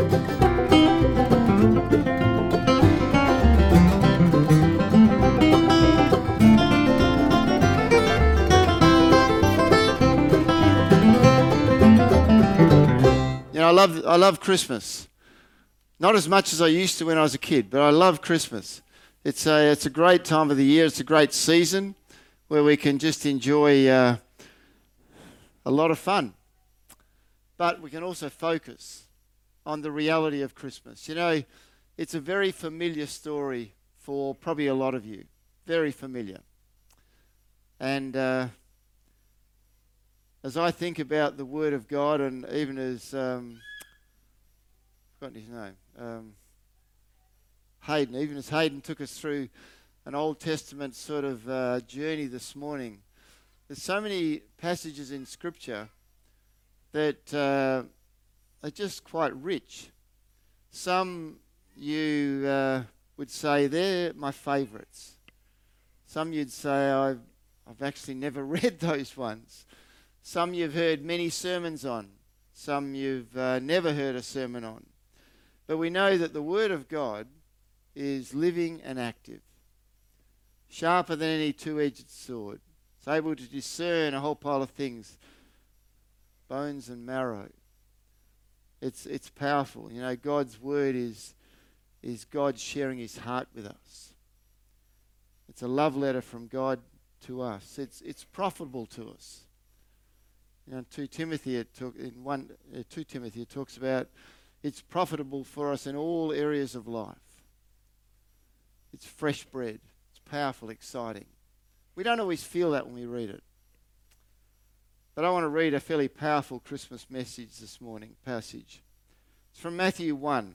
You know, I love, I love Christmas. Not as much as I used to when I was a kid, but I love Christmas. It's a, it's a great time of the year. It's a great season where we can just enjoy uh, a lot of fun. But we can also focus on the reality of Christmas. You know, it's a very familiar story for probably a lot of you. Very familiar. And uh, as I think about the Word of God, and even as um, forgotten his name, um, Hayden, even as Hayden took us through an Old Testament sort of uh, journey this morning, there's so many passages in Scripture that uh, are just quite rich. Some you uh, would say they're my favourites. Some you'd say I've, I've actually never read those ones. Some you've heard many sermons on. Some you've uh, never heard a sermon on. But we know that the Word of God is living and active, sharper than any two edged sword. It's able to discern a whole pile of things, bones and marrow. It's, it's powerful. You know, God's Word is, is God sharing His heart with us. It's a love letter from God to us. It's, it's profitable to us. You know, in 2 Timothy, it talk, in one, uh, 2 Timothy, it talks about it's profitable for us in all areas of life. It's fresh bread. It's powerful, exciting. We don't always feel that when we read it. But I want to read a fairly powerful Christmas message this morning, passage. It's from Matthew 1.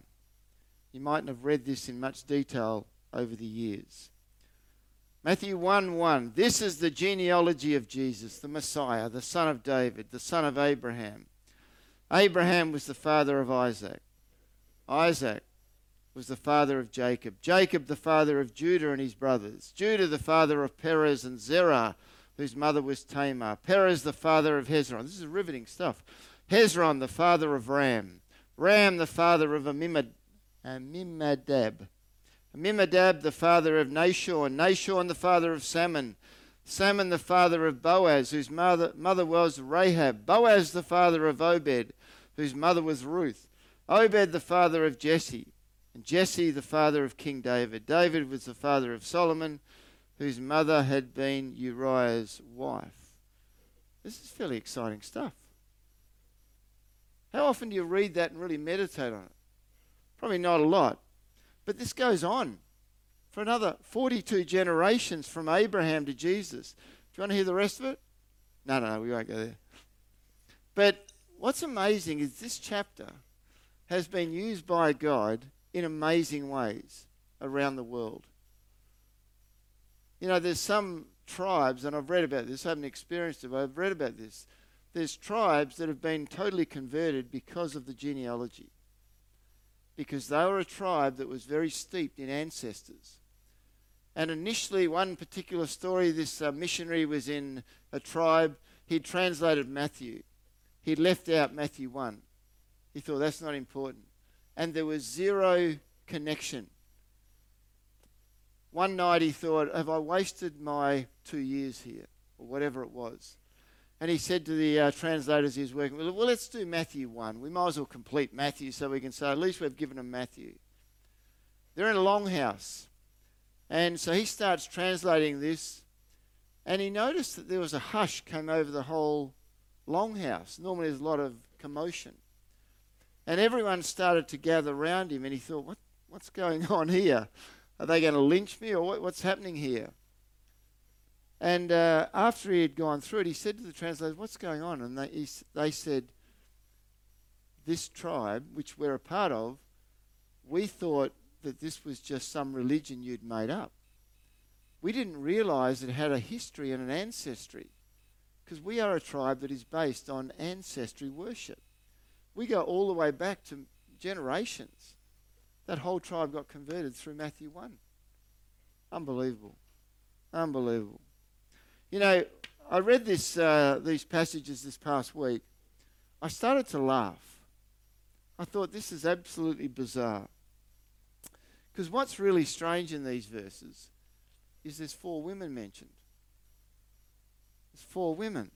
You mightn't have read this in much detail over the years. Matthew 1 1. This is the genealogy of Jesus, the Messiah, the son of David, the son of Abraham. Abraham was the father of Isaac. Isaac was the father of Jacob. Jacob, the father of Judah and his brothers. Judah, the father of Perez and Zerah, whose mother was Tamar. Perez, the father of Hezron. This is riveting stuff. Hezron, the father of Ram. Ram, the father of Amimad, Amminadab. Amminadab, the father of Nahshon. Nahshon, the father of Salmon. Salmon, the father of Boaz, whose mother, mother was Rahab. Boaz, the father of Obed, whose mother was Ruth. Obed, the father of Jesse and Jesse, the father of King David. David was the father of Solomon, whose mother had been Uriah's wife. This is fairly exciting stuff. How often do you read that and really meditate on it? Probably not a lot. But this goes on for another 42 generations from Abraham to Jesus. Do you want to hear the rest of it? No, no, no, we won't go there. But what's amazing is this chapter has been used by God in amazing ways around the world. You know, there's some tribes, and I've read about this, I haven't experienced it, but I've read about this. There's tribes that have been totally converted because of the genealogy. Because they were a tribe that was very steeped in ancestors. And initially, one particular story, this uh, missionary was in a tribe. He'd translated Matthew. He'd left out Matthew 1. He thought that's not important and there was zero connection. One night he thought, Have I wasted my two years here? Or whatever it was. And he said to the uh, translators he was working with, Well, let's do Matthew 1. We might as well complete Matthew so we can say, At least we've given them Matthew. They're in a longhouse. And so he starts translating this. And he noticed that there was a hush came over the whole longhouse. Normally there's a lot of commotion. And everyone started to gather around him, and he thought, what, What's going on here? Are they going to lynch me, or what, what's happening here? And uh, after he had gone through it, he said to the translators, What's going on? And they, he, they said, This tribe, which we're a part of, we thought that this was just some religion you'd made up. We didn't realize it had a history and an ancestry because we are a tribe that is based on ancestry worship. We go all the way back to generations. That whole tribe got converted through Matthew 1. Unbelievable. Unbelievable. You know, I read this, uh, these passages this past week. I started to laugh. I thought this is absolutely bizarre. Because what's really strange in these verses is there's four women mentioned. There's four women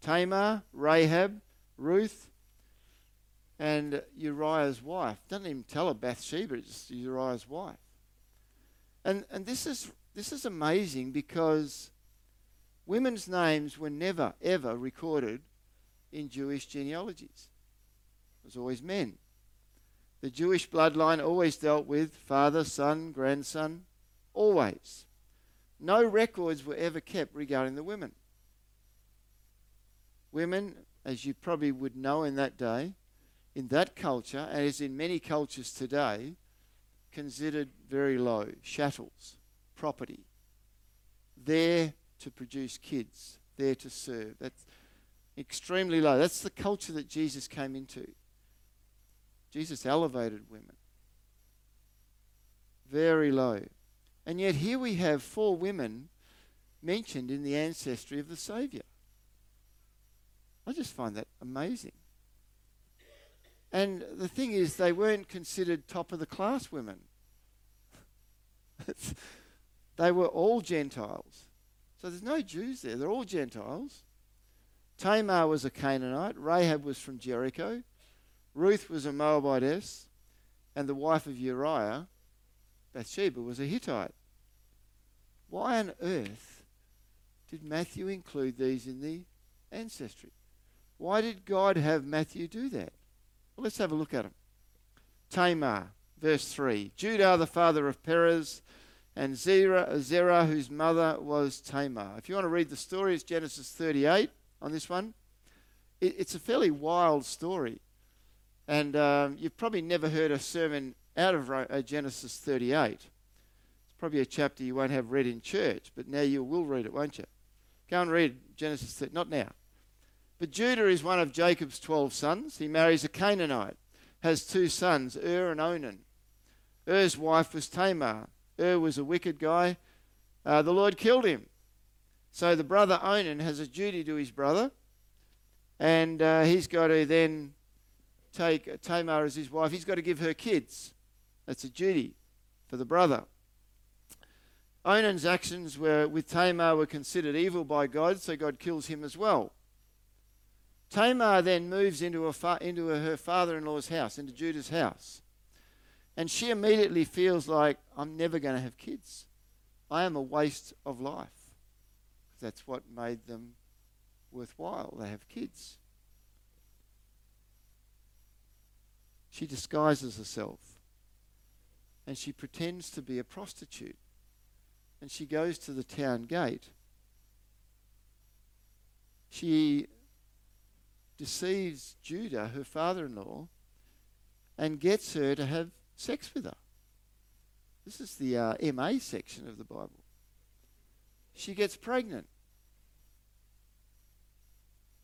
Tamar, Rahab, Ruth, and Uriah's wife. Doesn't even tell her Bathsheba, it's just Uriah's wife. And, and this, is, this is amazing because women's names were never, ever recorded in Jewish genealogies. It was always men. The Jewish bloodline always dealt with father, son, grandson, always. No records were ever kept regarding the women. Women, as you probably would know in that day, in that culture, and as in many cultures today, considered very low, chattels, property, there to produce kids, there to serve. That's extremely low. That's the culture that Jesus came into. Jesus elevated women. Very low. And yet here we have four women mentioned in the ancestry of the Saviour. I just find that amazing. And the thing is, they weren't considered top of the class women. they were all Gentiles. So there's no Jews there, they're all Gentiles. Tamar was a Canaanite, Rahab was from Jericho, Ruth was a Moabitess, and the wife of Uriah, Bathsheba, was a Hittite. Why on earth did Matthew include these in the ancestry? Why did God have Matthew do that? Well, let's have a look at them. Tamar, verse 3. Judah, the father of Perez, and Zerah, Zerah, whose mother was Tamar. If you want to read the story, it's Genesis 38 on this one. It, it's a fairly wild story. And um, you've probably never heard a sermon out of uh, Genesis 38. It's probably a chapter you won't have read in church, but now you will read it, won't you? Go and read Genesis 30. Not now. But Judah is one of Jacob's 12 sons. He marries a Canaanite, has two sons, Ur and Onan. Er's wife was Tamar. Ur was a wicked guy. Uh, the Lord killed him. So the brother Onan has a duty to his brother, and uh, he's got to then take Tamar as his wife. He's got to give her kids. That's a duty for the brother. Onan's actions were with Tamar were considered evil by God, so God kills him as well. Tamar then moves into, fa- into her father in law's house, into Judah's house. And she immediately feels like, I'm never going to have kids. I am a waste of life. That's what made them worthwhile. They have kids. She disguises herself and she pretends to be a prostitute. And she goes to the town gate. She deceives Judah, her father in law, and gets her to have sex with her. This is the uh, MA section of the Bible. She gets pregnant.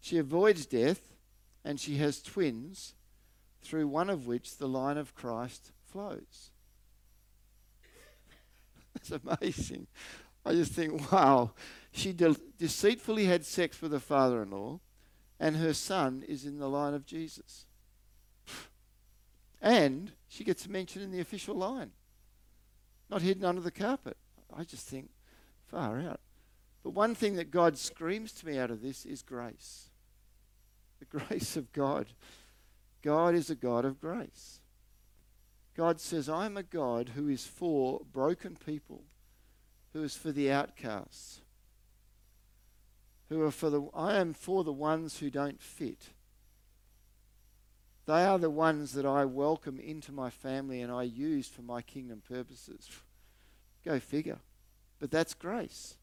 She avoids death and she has twins, through one of which the line of Christ flows. That's amazing. I just think, wow. She de- deceitfully had sex with her father in law, and her son is in the line of Jesus. And she gets mentioned in the official line, not hidden under the carpet. I just think, far out. But one thing that God screams to me out of this is grace. The grace of God. God is a God of grace. God says, I am a God who is for broken people, who is for the outcasts, who are for the I am for the ones who don't fit. They are the ones that I welcome into my family and I use for my kingdom purposes. Go figure. But that's grace.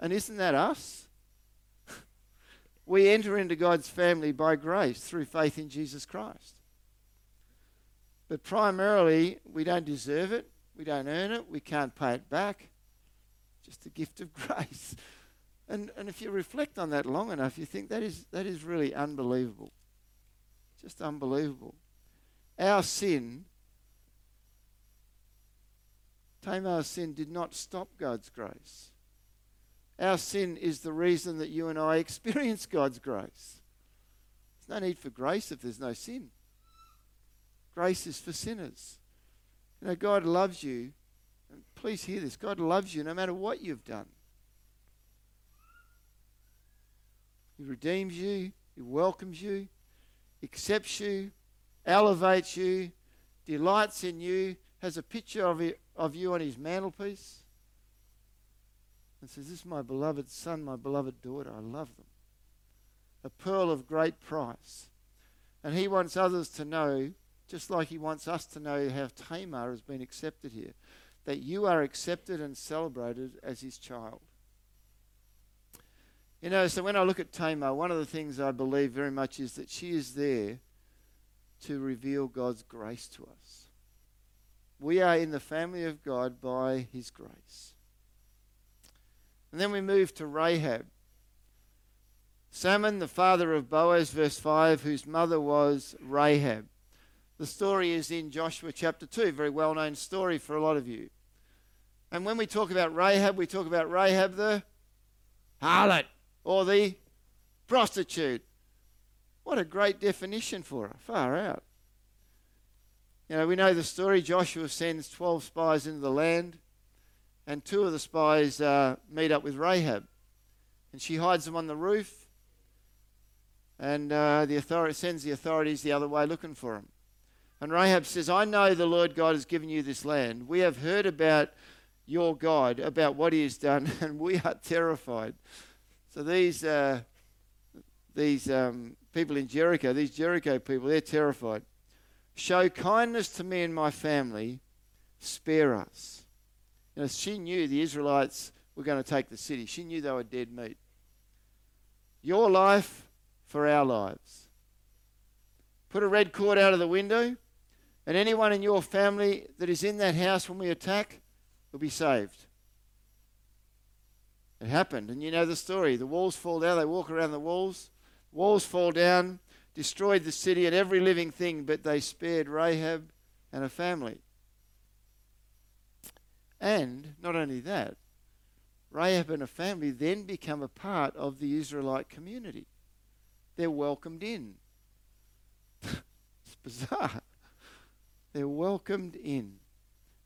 And isn't that us? we enter into God's family by grace through faith in Jesus Christ. But primarily, we don't deserve it, we don't earn it, we can't pay it back. Just a gift of grace. And, and if you reflect on that long enough, you think that is, that is really unbelievable. Just unbelievable. Our sin, Tamar's sin, did not stop God's grace. Our sin is the reason that you and I experience God's grace. There's no need for grace if there's no sin. Grace is for sinners. You know, God loves you. Please hear this God loves you no matter what you've done. He redeems you, He welcomes you, accepts you, elevates you, delights in you, has a picture of, it, of you on His mantelpiece, and says, This is my beloved son, my beloved daughter. I love them. A pearl of great price. And He wants others to know, just like He wants us to know how Tamar has been accepted here, that you are accepted and celebrated as His child. You know, so when I look at Tamar, one of the things I believe very much is that she is there to reveal God's grace to us. We are in the family of God by His grace. And then we move to Rahab. Salmon, the father of Boaz, verse 5, whose mother was Rahab. The story is in Joshua chapter 2, very well known story for a lot of you. And when we talk about Rahab, we talk about Rahab the harlot or the prostitute. What a great definition for her. Far out. You know, we know the story. Joshua sends 12 spies into the land, and two of the spies uh, meet up with Rahab. And she hides them on the roof, and uh, the authority sends the authorities the other way looking for them. And Rahab says, I know the Lord God has given you this land. We have heard about your God, about what he has done, and we are terrified. So these, uh, these um, people in Jericho, these Jericho people, they're terrified. Show kindness to me and my family, spare us. You know, she knew the Israelites were going to take the city. She knew they were dead meat. Your life for our lives. Put a red cord out of the window, and anyone in your family that is in that house when we attack will be saved. It happened, and you know the story. The walls fall down, they walk around the walls, walls fall down, destroyed the city and every living thing, but they spared Rahab and her family. And not only that, Rahab and her family then become a part of the Israelite community. They're welcomed in. it's bizarre. They're welcomed in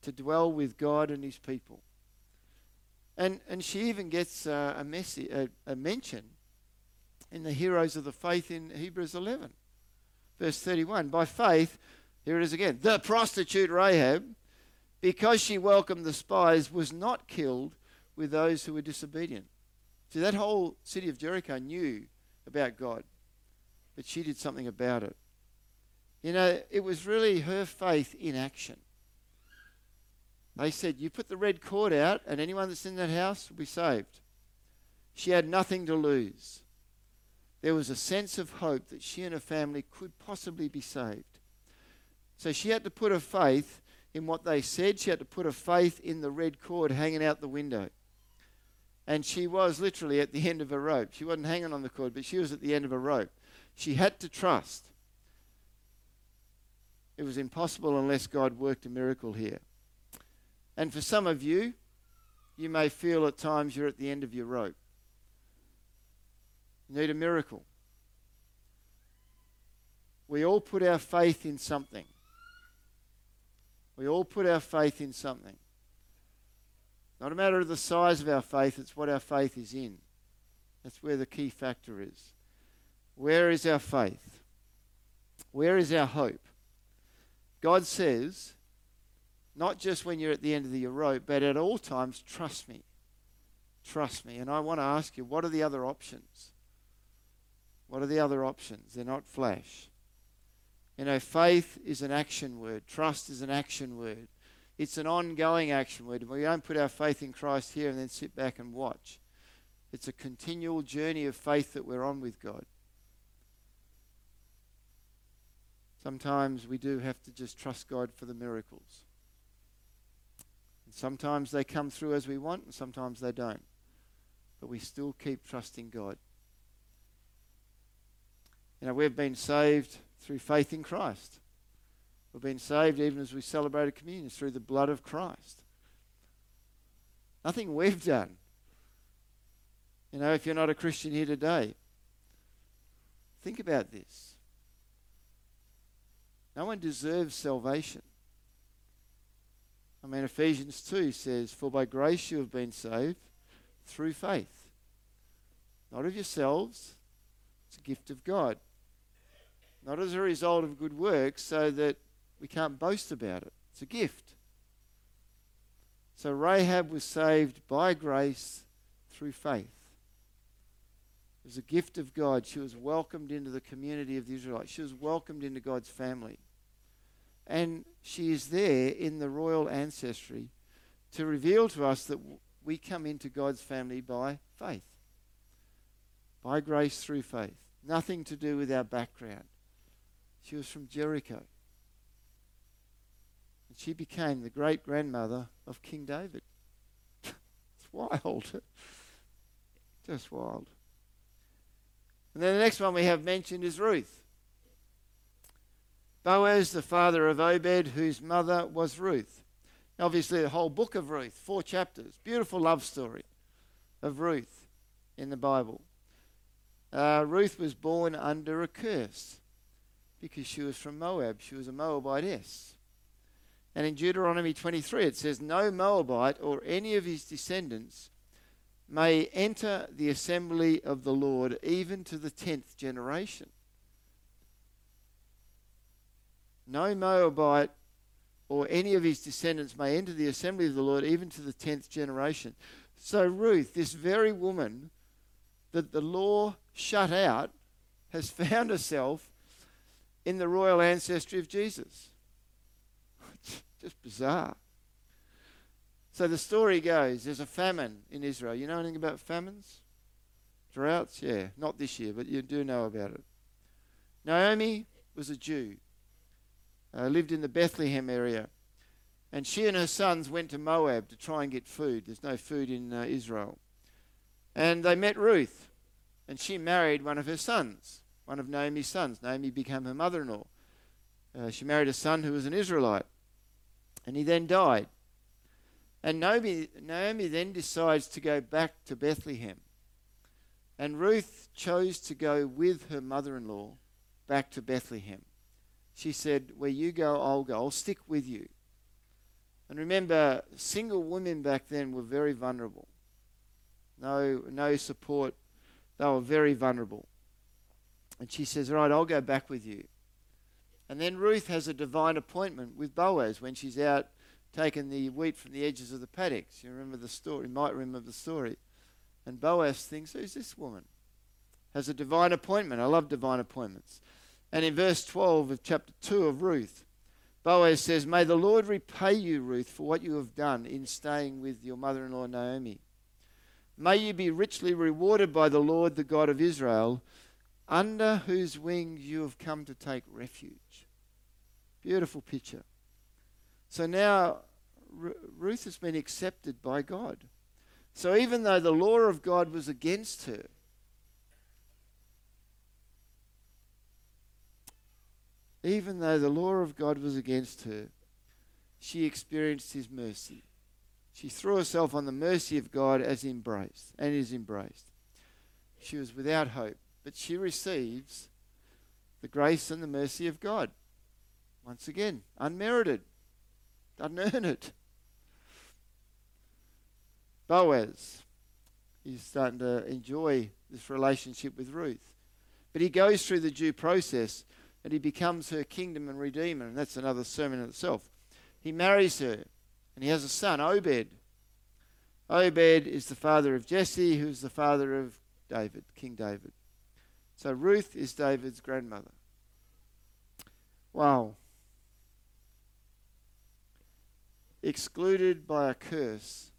to dwell with God and his people. And, and she even gets uh, a, message, a, a mention in the heroes of the faith in Hebrews 11, verse 31. By faith, here it is again, the prostitute Rahab, because she welcomed the spies, was not killed with those who were disobedient. See, that whole city of Jericho knew about God, but she did something about it. You know, it was really her faith in action. They said, You put the red cord out, and anyone that's in that house will be saved. She had nothing to lose. There was a sense of hope that she and her family could possibly be saved. So she had to put her faith in what they said. She had to put her faith in the red cord hanging out the window. And she was literally at the end of her rope. She wasn't hanging on the cord, but she was at the end of her rope. She had to trust. It was impossible unless God worked a miracle here. And for some of you, you may feel at times you're at the end of your rope. You need a miracle. We all put our faith in something. We all put our faith in something. Not a matter of the size of our faith, it's what our faith is in. That's where the key factor is. Where is our faith? Where is our hope? God says, not just when you're at the end of your rope, but at all times, trust me. Trust me. And I want to ask you, what are the other options? What are the other options? They're not flash. You know, faith is an action word, trust is an action word. It's an ongoing action word. We don't put our faith in Christ here and then sit back and watch. It's a continual journey of faith that we're on with God. Sometimes we do have to just trust God for the miracles. Sometimes they come through as we want, and sometimes they don't. But we still keep trusting God. You know, we've been saved through faith in Christ. We've been saved even as we celebrated communion through the blood of Christ. Nothing we've done. You know, if you're not a Christian here today, think about this. No one deserves salvation. I mean, Ephesians 2 says, For by grace you have been saved through faith. Not of yourselves, it's a gift of God. Not as a result of good works, so that we can't boast about it. It's a gift. So Rahab was saved by grace through faith. It was a gift of God. She was welcomed into the community of the Israelites. She was welcomed into God's family. And she is there in the royal ancestry to reveal to us that we come into God's family by faith, by grace through faith. Nothing to do with our background. She was from Jericho. And she became the great grandmother of King David. it's wild. Just wild. And then the next one we have mentioned is Ruth. Boaz, the father of Obed, whose mother was Ruth. Obviously, the whole book of Ruth, four chapters. Beautiful love story of Ruth in the Bible. Uh, Ruth was born under a curse because she was from Moab. She was a Moabitess. And in Deuteronomy 23, it says, No Moabite or any of his descendants may enter the assembly of the Lord even to the tenth generation. No Moabite or any of his descendants may enter the assembly of the Lord even to the tenth generation. So, Ruth, this very woman that the law shut out, has found herself in the royal ancestry of Jesus. Just bizarre. So the story goes there's a famine in Israel. You know anything about famines? Droughts? Yeah, not this year, but you do know about it. Naomi was a Jew, uh, lived in the Bethlehem area, and she and her sons went to Moab to try and get food. There's no food in uh, Israel. And they met Ruth, and she married one of her sons, one of Naomi's sons. Naomi became her mother in law. Uh, she married a son who was an Israelite, and he then died. And Naomi, Naomi then decides to go back to Bethlehem. And Ruth chose to go with her mother in law back to Bethlehem. She said, Where you go, I'll go. I'll stick with you. And remember, single women back then were very vulnerable. No, no support. They were very vulnerable. And she says, All right, I'll go back with you. And then Ruth has a divine appointment with Boaz when she's out taking the wheat from the edges of the paddocks. You remember the story, you might remember the story. And Boaz thinks, Who's this woman? Has a divine appointment. I love divine appointments. And in verse 12 of chapter 2 of Ruth, Boaz says, May the Lord repay you, Ruth, for what you have done in staying with your mother in law Naomi. May you be richly rewarded by the Lord, the God of Israel, under whose wings you have come to take refuge. Beautiful picture. So now R- Ruth has been accepted by God. So even though the law of God was against her, even though the law of God was against her, she experienced his mercy. She threw herself on the mercy of God as embraced and is embraced. She was without hope, but she receives the grace and the mercy of God. Once again, unmerited. Doesn't earn it. Boaz is starting to enjoy this relationship with Ruth. But he goes through the due process and he becomes her kinsman and redeemer, and that's another sermon in itself. He marries her and he has a son, Obed. Obed is the father of Jesse, who's the father of David, King David. So Ruth is David's grandmother. Wow. excluded by a curse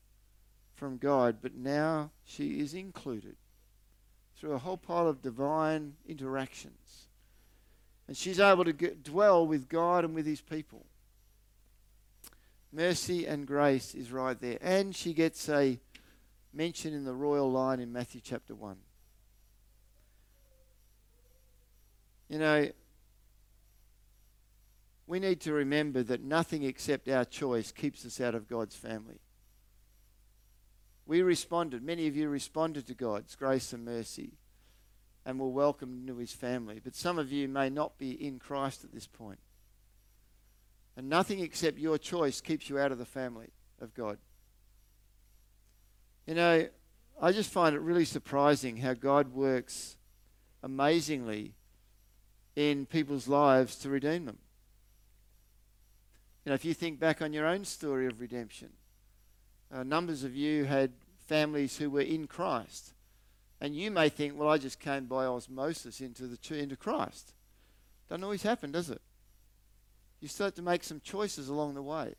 from God, but now she is included through a whole pile of divine interactions. And she's able to get, dwell with God and with his people. Mercy and grace is right there. And she gets a mention in the royal line in Matthew chapter 1. You know, we need to remember that nothing except our choice keeps us out of God's family. We responded, many of you responded to God's grace and mercy and were welcomed into his family. But some of you may not be in Christ at this point. And nothing except your choice keeps you out of the family of God. You know, I just find it really surprising how God works amazingly in people's lives to redeem them. You know, if you think back on your own story of redemption, uh, numbers of you had families who were in Christ. And you may think, well, I just came by osmosis into, the, into Christ. Doesn't always happen, does it? You start to make some choices along the way.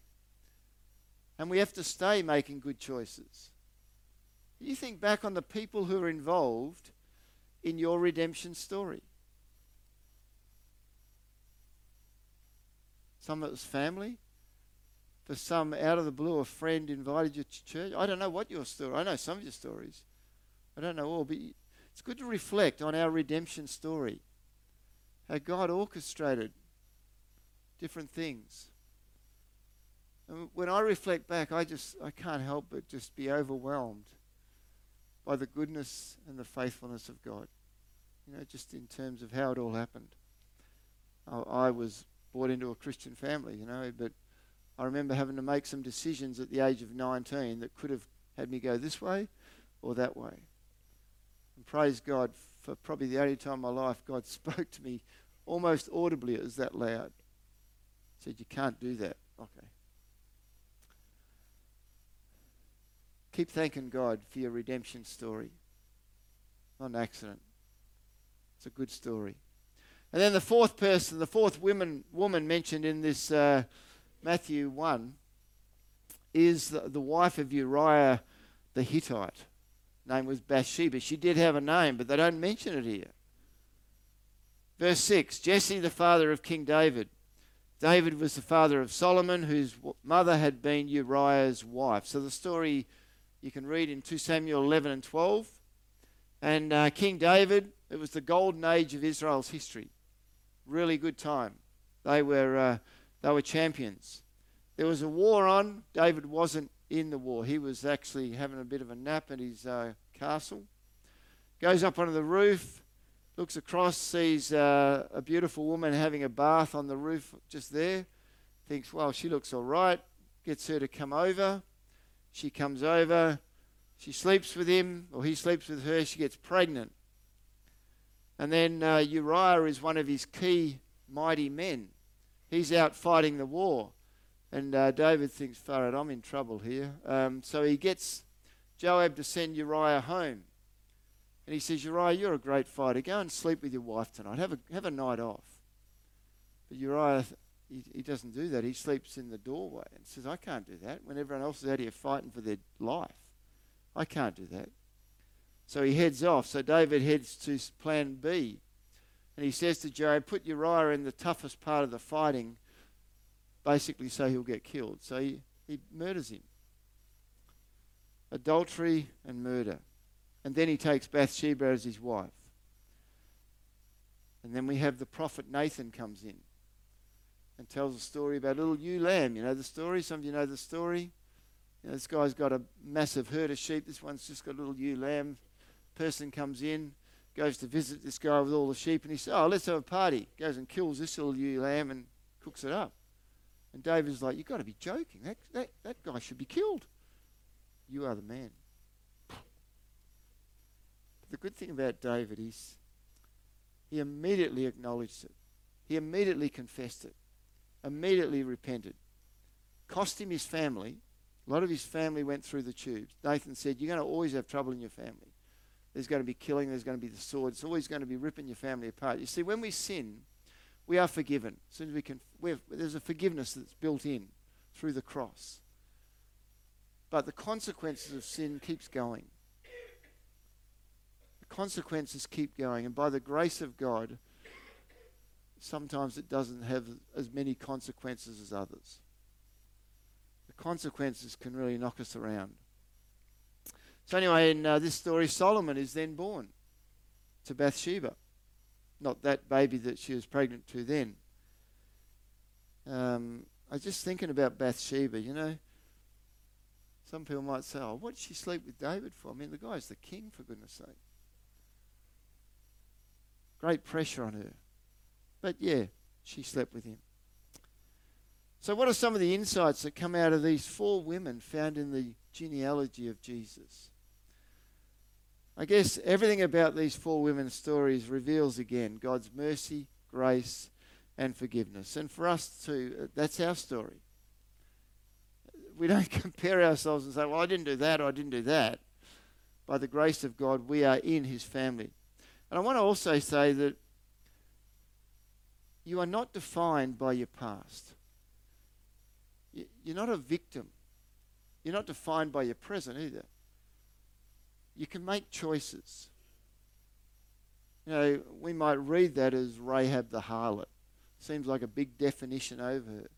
And we have to stay making good choices. You think back on the people who are involved in your redemption story. Some of it was family. For some, out of the blue, a friend invited you to church. I don't know what your story. I know some of your stories. I don't know all, but it's good to reflect on our redemption story. How God orchestrated different things. And when I reflect back, I just I can't help but just be overwhelmed by the goodness and the faithfulness of God. You know, just in terms of how it all happened. I, I was brought into a Christian family, you know, but I remember having to make some decisions at the age of 19 that could have had me go this way or that way. Praise God for probably the only time in my life God spoke to me almost audibly. It was that loud. He said, You can't do that. Okay. Keep thanking God for your redemption story. Not an accident. It's a good story. And then the fourth person, the fourth woman, woman mentioned in this uh, Matthew 1 is the, the wife of Uriah the Hittite. Name was Bathsheba. She did have a name, but they don't mention it here. Verse 6 Jesse, the father of King David. David was the father of Solomon, whose mother had been Uriah's wife. So the story you can read in 2 Samuel 11 and 12. And uh, King David, it was the golden age of Israel's history. Really good time. They were, uh, they were champions. There was a war on. David wasn't in the war. He was actually having a bit of a nap at his uh, castle. Goes up onto the roof, looks across, sees uh, a beautiful woman having a bath on the roof just there. Thinks, well, she looks all right. Gets her to come over. She comes over, she sleeps with him, or he sleeps with her, she gets pregnant. And then uh, Uriah is one of his key mighty men. He's out fighting the war. And uh, David thinks, far out, I'm in trouble here. Um, so he gets Joab to send Uriah home. And he says, Uriah, you're a great fighter. Go and sleep with your wife tonight. Have a, have a night off. But Uriah he, he doesn't do that. He sleeps in the doorway and says, I can't do that when everyone else is out here fighting for their life. I can't do that. So he heads off. So David heads to plan B. And he says to Joab, put Uriah in the toughest part of the fighting, basically so he'll get killed. So he, he murders him. Adultery and murder. And then he takes Bathsheba as his wife. And then we have the prophet Nathan comes in and tells a story about a little ewe lamb. You know the story? Some of you know the story? You know, this guy's got a massive herd of sheep. This one's just got a little ewe lamb. Person comes in, goes to visit this guy with all the sheep, and he says, Oh, let's have a party. Goes and kills this little ewe lamb and cooks it up. And David's like, You've got to be joking. That, that, that guy should be killed. You are the man. But the good thing about David is he immediately acknowledged it, he immediately confessed it immediately repented. Cost him his family. A lot of his family went through the tubes. Nathan said, You're going to always have trouble in your family. There's going to be killing, there's going to be the sword. It's always going to be ripping your family apart. You see, when we sin, we are forgiven. As soon as we can, there's a forgiveness that's built in through the cross. But the consequences of sin keeps going. The consequences keep going. And by the grace of God, sometimes it doesn't have as many consequences as others. The consequences can really knock us around. So, anyway, in uh, this story, Solomon is then born to Bathsheba. Not that baby that she was pregnant to then. Um, I was just thinking about Bathsheba, you know. Some people might say, oh, what did she sleep with David for? I mean, the guy's the king, for goodness sake. Great pressure on her. But yeah, she slept with him. So, what are some of the insights that come out of these four women found in the genealogy of Jesus? I guess everything about these four women's stories reveals again God's mercy, grace, and forgiveness. And for us too, uh, that's our story. We don't compare ourselves and say, well, I didn't do that or I didn't do that. By the grace of God, we are in his family. And I want to also say that you are not defined by your past. You're not a victim. You're not defined by your present either. You can make choices. You know, we might read that as Rahab the harlot. Seems like a big definition over her.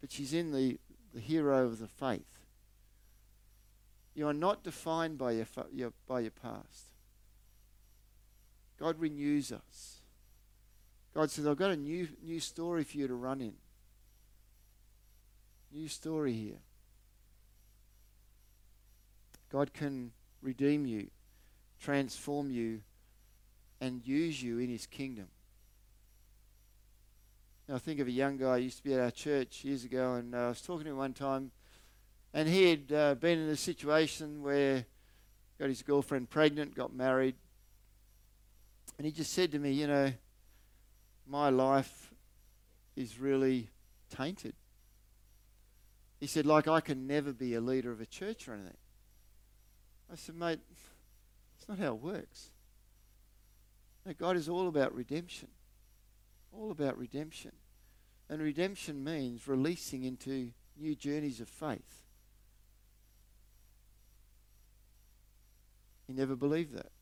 But she's in the, the hero of the faith. You are not defined by your, your, by your past. God renews us. God says, I've got a new, new story for you to run in. New story here. God can redeem you, transform you, and use you in his kingdom. Now, I think of a young guy who used to be at our church years ago, and uh, I was talking to him one time, and he had uh, been in a situation where got his girlfriend pregnant, got married, and he just said to me, You know, my life is really tainted. He said, Like, I can never be a leader of a church or anything. I said, Mate, it's not how it works. No, God is all about redemption. All about redemption. And redemption means releasing into new journeys of faith. He never believed that.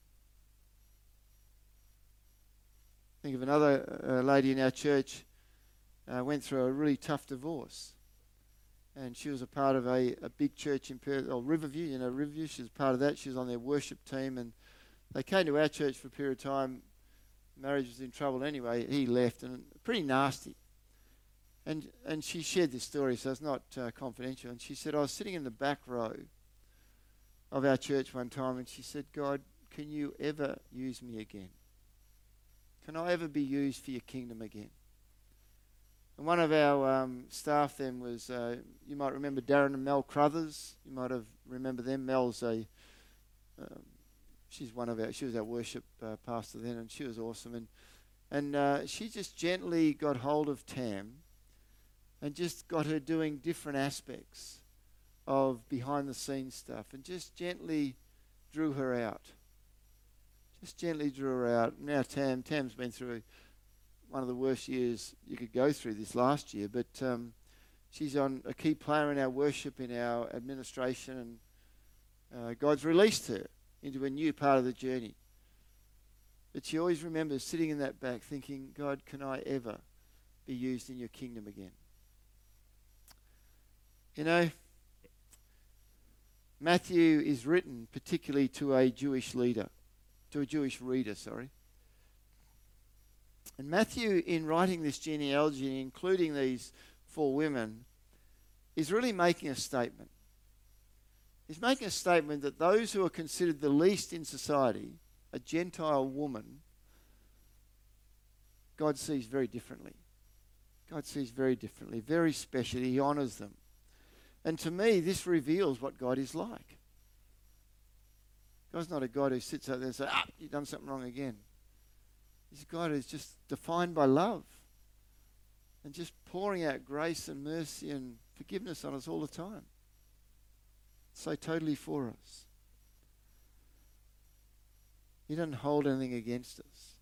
Think of another uh, lady in our church uh, went through a really tough divorce, and she was a part of a, a big church in Perth, or Riverview. You know Riverview. She was part of that. She was on their worship team, and they came to our church for a period of time. Marriage was in trouble anyway. He left, and pretty nasty. And and she shared this story, so it's not uh, confidential. And she said, I was sitting in the back row of our church one time, and she said, God, can you ever use me again? Can I ever be used for your kingdom again? And one of our um, staff then was, uh, you might remember Darren and Mel Crothers. You might have remember them. Mel's a, um, she's one of our, she was our worship uh, pastor then, and she was awesome. And and uh, she just gently got hold of Tam, and just got her doing different aspects of behind the scenes stuff, and just gently drew her out just gently drew her out. Now Tam, Tam's been through one of the worst years you could go through this last year, but um, she's on a key player in our worship, in our administration, and uh, God's released her into a new part of the journey. But she always remembers sitting in that back thinking, God, can I ever be used in your kingdom again? You know, Matthew is written particularly to a Jewish leader to a Jewish reader, sorry. And Matthew, in writing this genealogy, including these four women, is really making a statement. He's making a statement that those who are considered the least in society, a Gentile woman, God sees very differently. God sees very differently, very special. He honours them. And to me, this reveals what God is like. God's not a God who sits out there and says, ah, you've done something wrong again. A God is just defined by love and just pouring out grace and mercy and forgiveness on us all the time. So totally for us. He doesn't hold anything against us.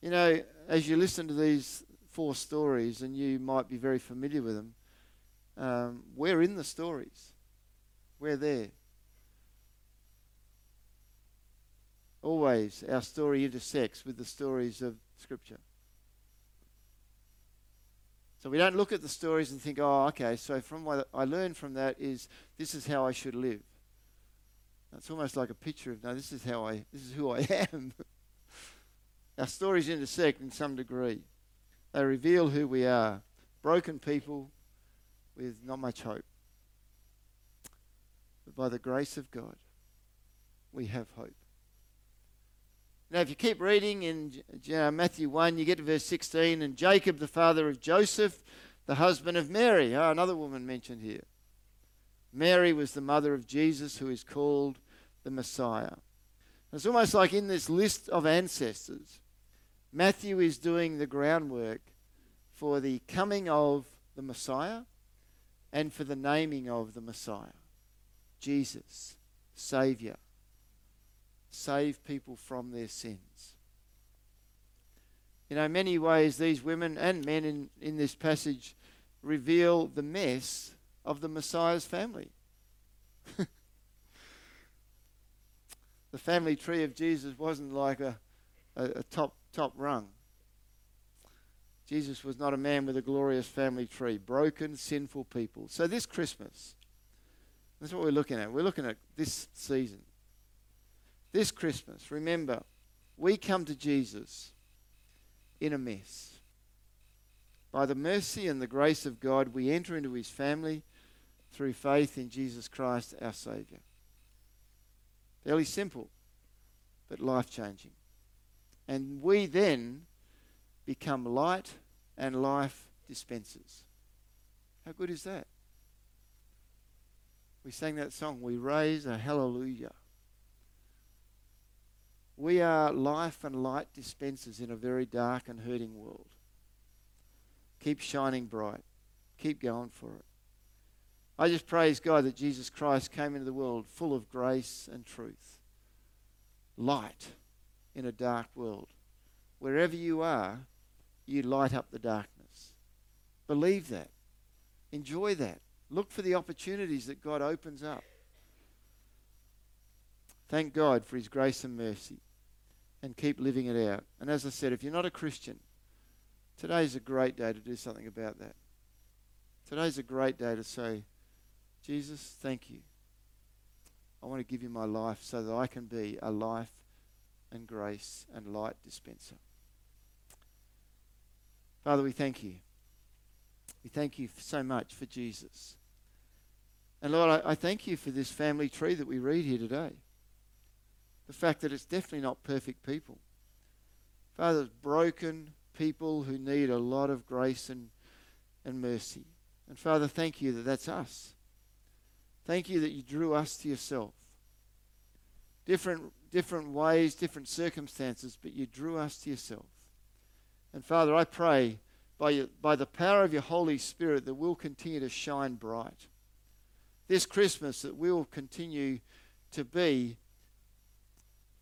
You know, as you listen to these four stories, and you might be very familiar with them, um, we're in the stories. We're there. Always our story intersects with the stories of Scripture. So we don't look at the stories and think, oh, okay, so from what I learned from that is this is how I should live. That's almost like a picture of, no, this is how I, this is who I am. Our stories intersect in some degree. They reveal who we are. Broken people with not much hope. But by the grace of God, we have hope. Now, if you keep reading in uh, Matthew 1, you get to verse 16, and Jacob, the father of Joseph, the husband of Mary. Oh, another woman mentioned here. Mary was the mother of Jesus, who is called the Messiah. It's almost like in this list of ancestors, Matthew is doing the groundwork for the coming of the Messiah and for the naming of the Messiah. Jesus, Saviour. Save people from their sins. You know, many ways these women and men in, in this passage reveal the mess of the Messiah's family. the family tree of Jesus wasn't like a, a, a top top rung. Jesus was not a man with a glorious family tree, broken, sinful people. So this Christmas, that's what we're looking at. We're looking at this season. This Christmas, remember, we come to Jesus in a mess. By the mercy and the grace of God, we enter into his family through faith in Jesus Christ, our Saviour. Fairly simple, but life changing. And we then become light and life dispensers. How good is that? We sang that song, we raise a hallelujah. We are life and light dispensers in a very dark and hurting world. Keep shining bright. Keep going for it. I just praise God that Jesus Christ came into the world full of grace and truth. Light in a dark world. Wherever you are, you light up the darkness. Believe that. Enjoy that. Look for the opportunities that God opens up. Thank God for His grace and mercy and keep living it out. And as I said, if you're not a Christian, today's a great day to do something about that. Today's a great day to say, Jesus, thank you. I want to give you my life so that I can be a life and grace and light dispenser. Father, we thank you. We thank you so much for Jesus. And Lord, I, I, thank you for this family tree that we read here today. The fact that it's definitely not perfect people. Father, broken people who need a lot of grace and, and mercy. And Father, thank you that that's us. Thank you that you drew us to yourself. Different, different ways, different circumstances, but you drew us to yourself. And Father, I pray by, your, by the power of your Holy Spirit that we'll continue to shine bright. This Christmas, that we'll continue to be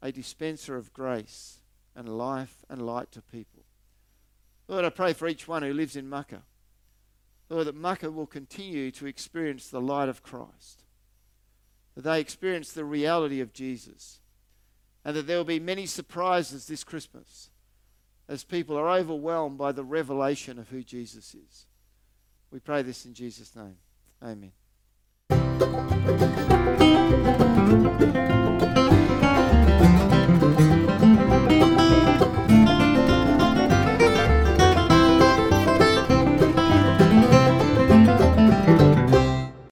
a dispenser of grace and life and light to people. Lord, I pray for each one who lives in Mucka. Lord, that Mucka will continue to experience the light of Christ, that they experience the reality of Jesus, and that there will be many surprises this Christmas as people are overwhelmed by the revelation of who Jesus is. We pray this in Jesus' name. Amen.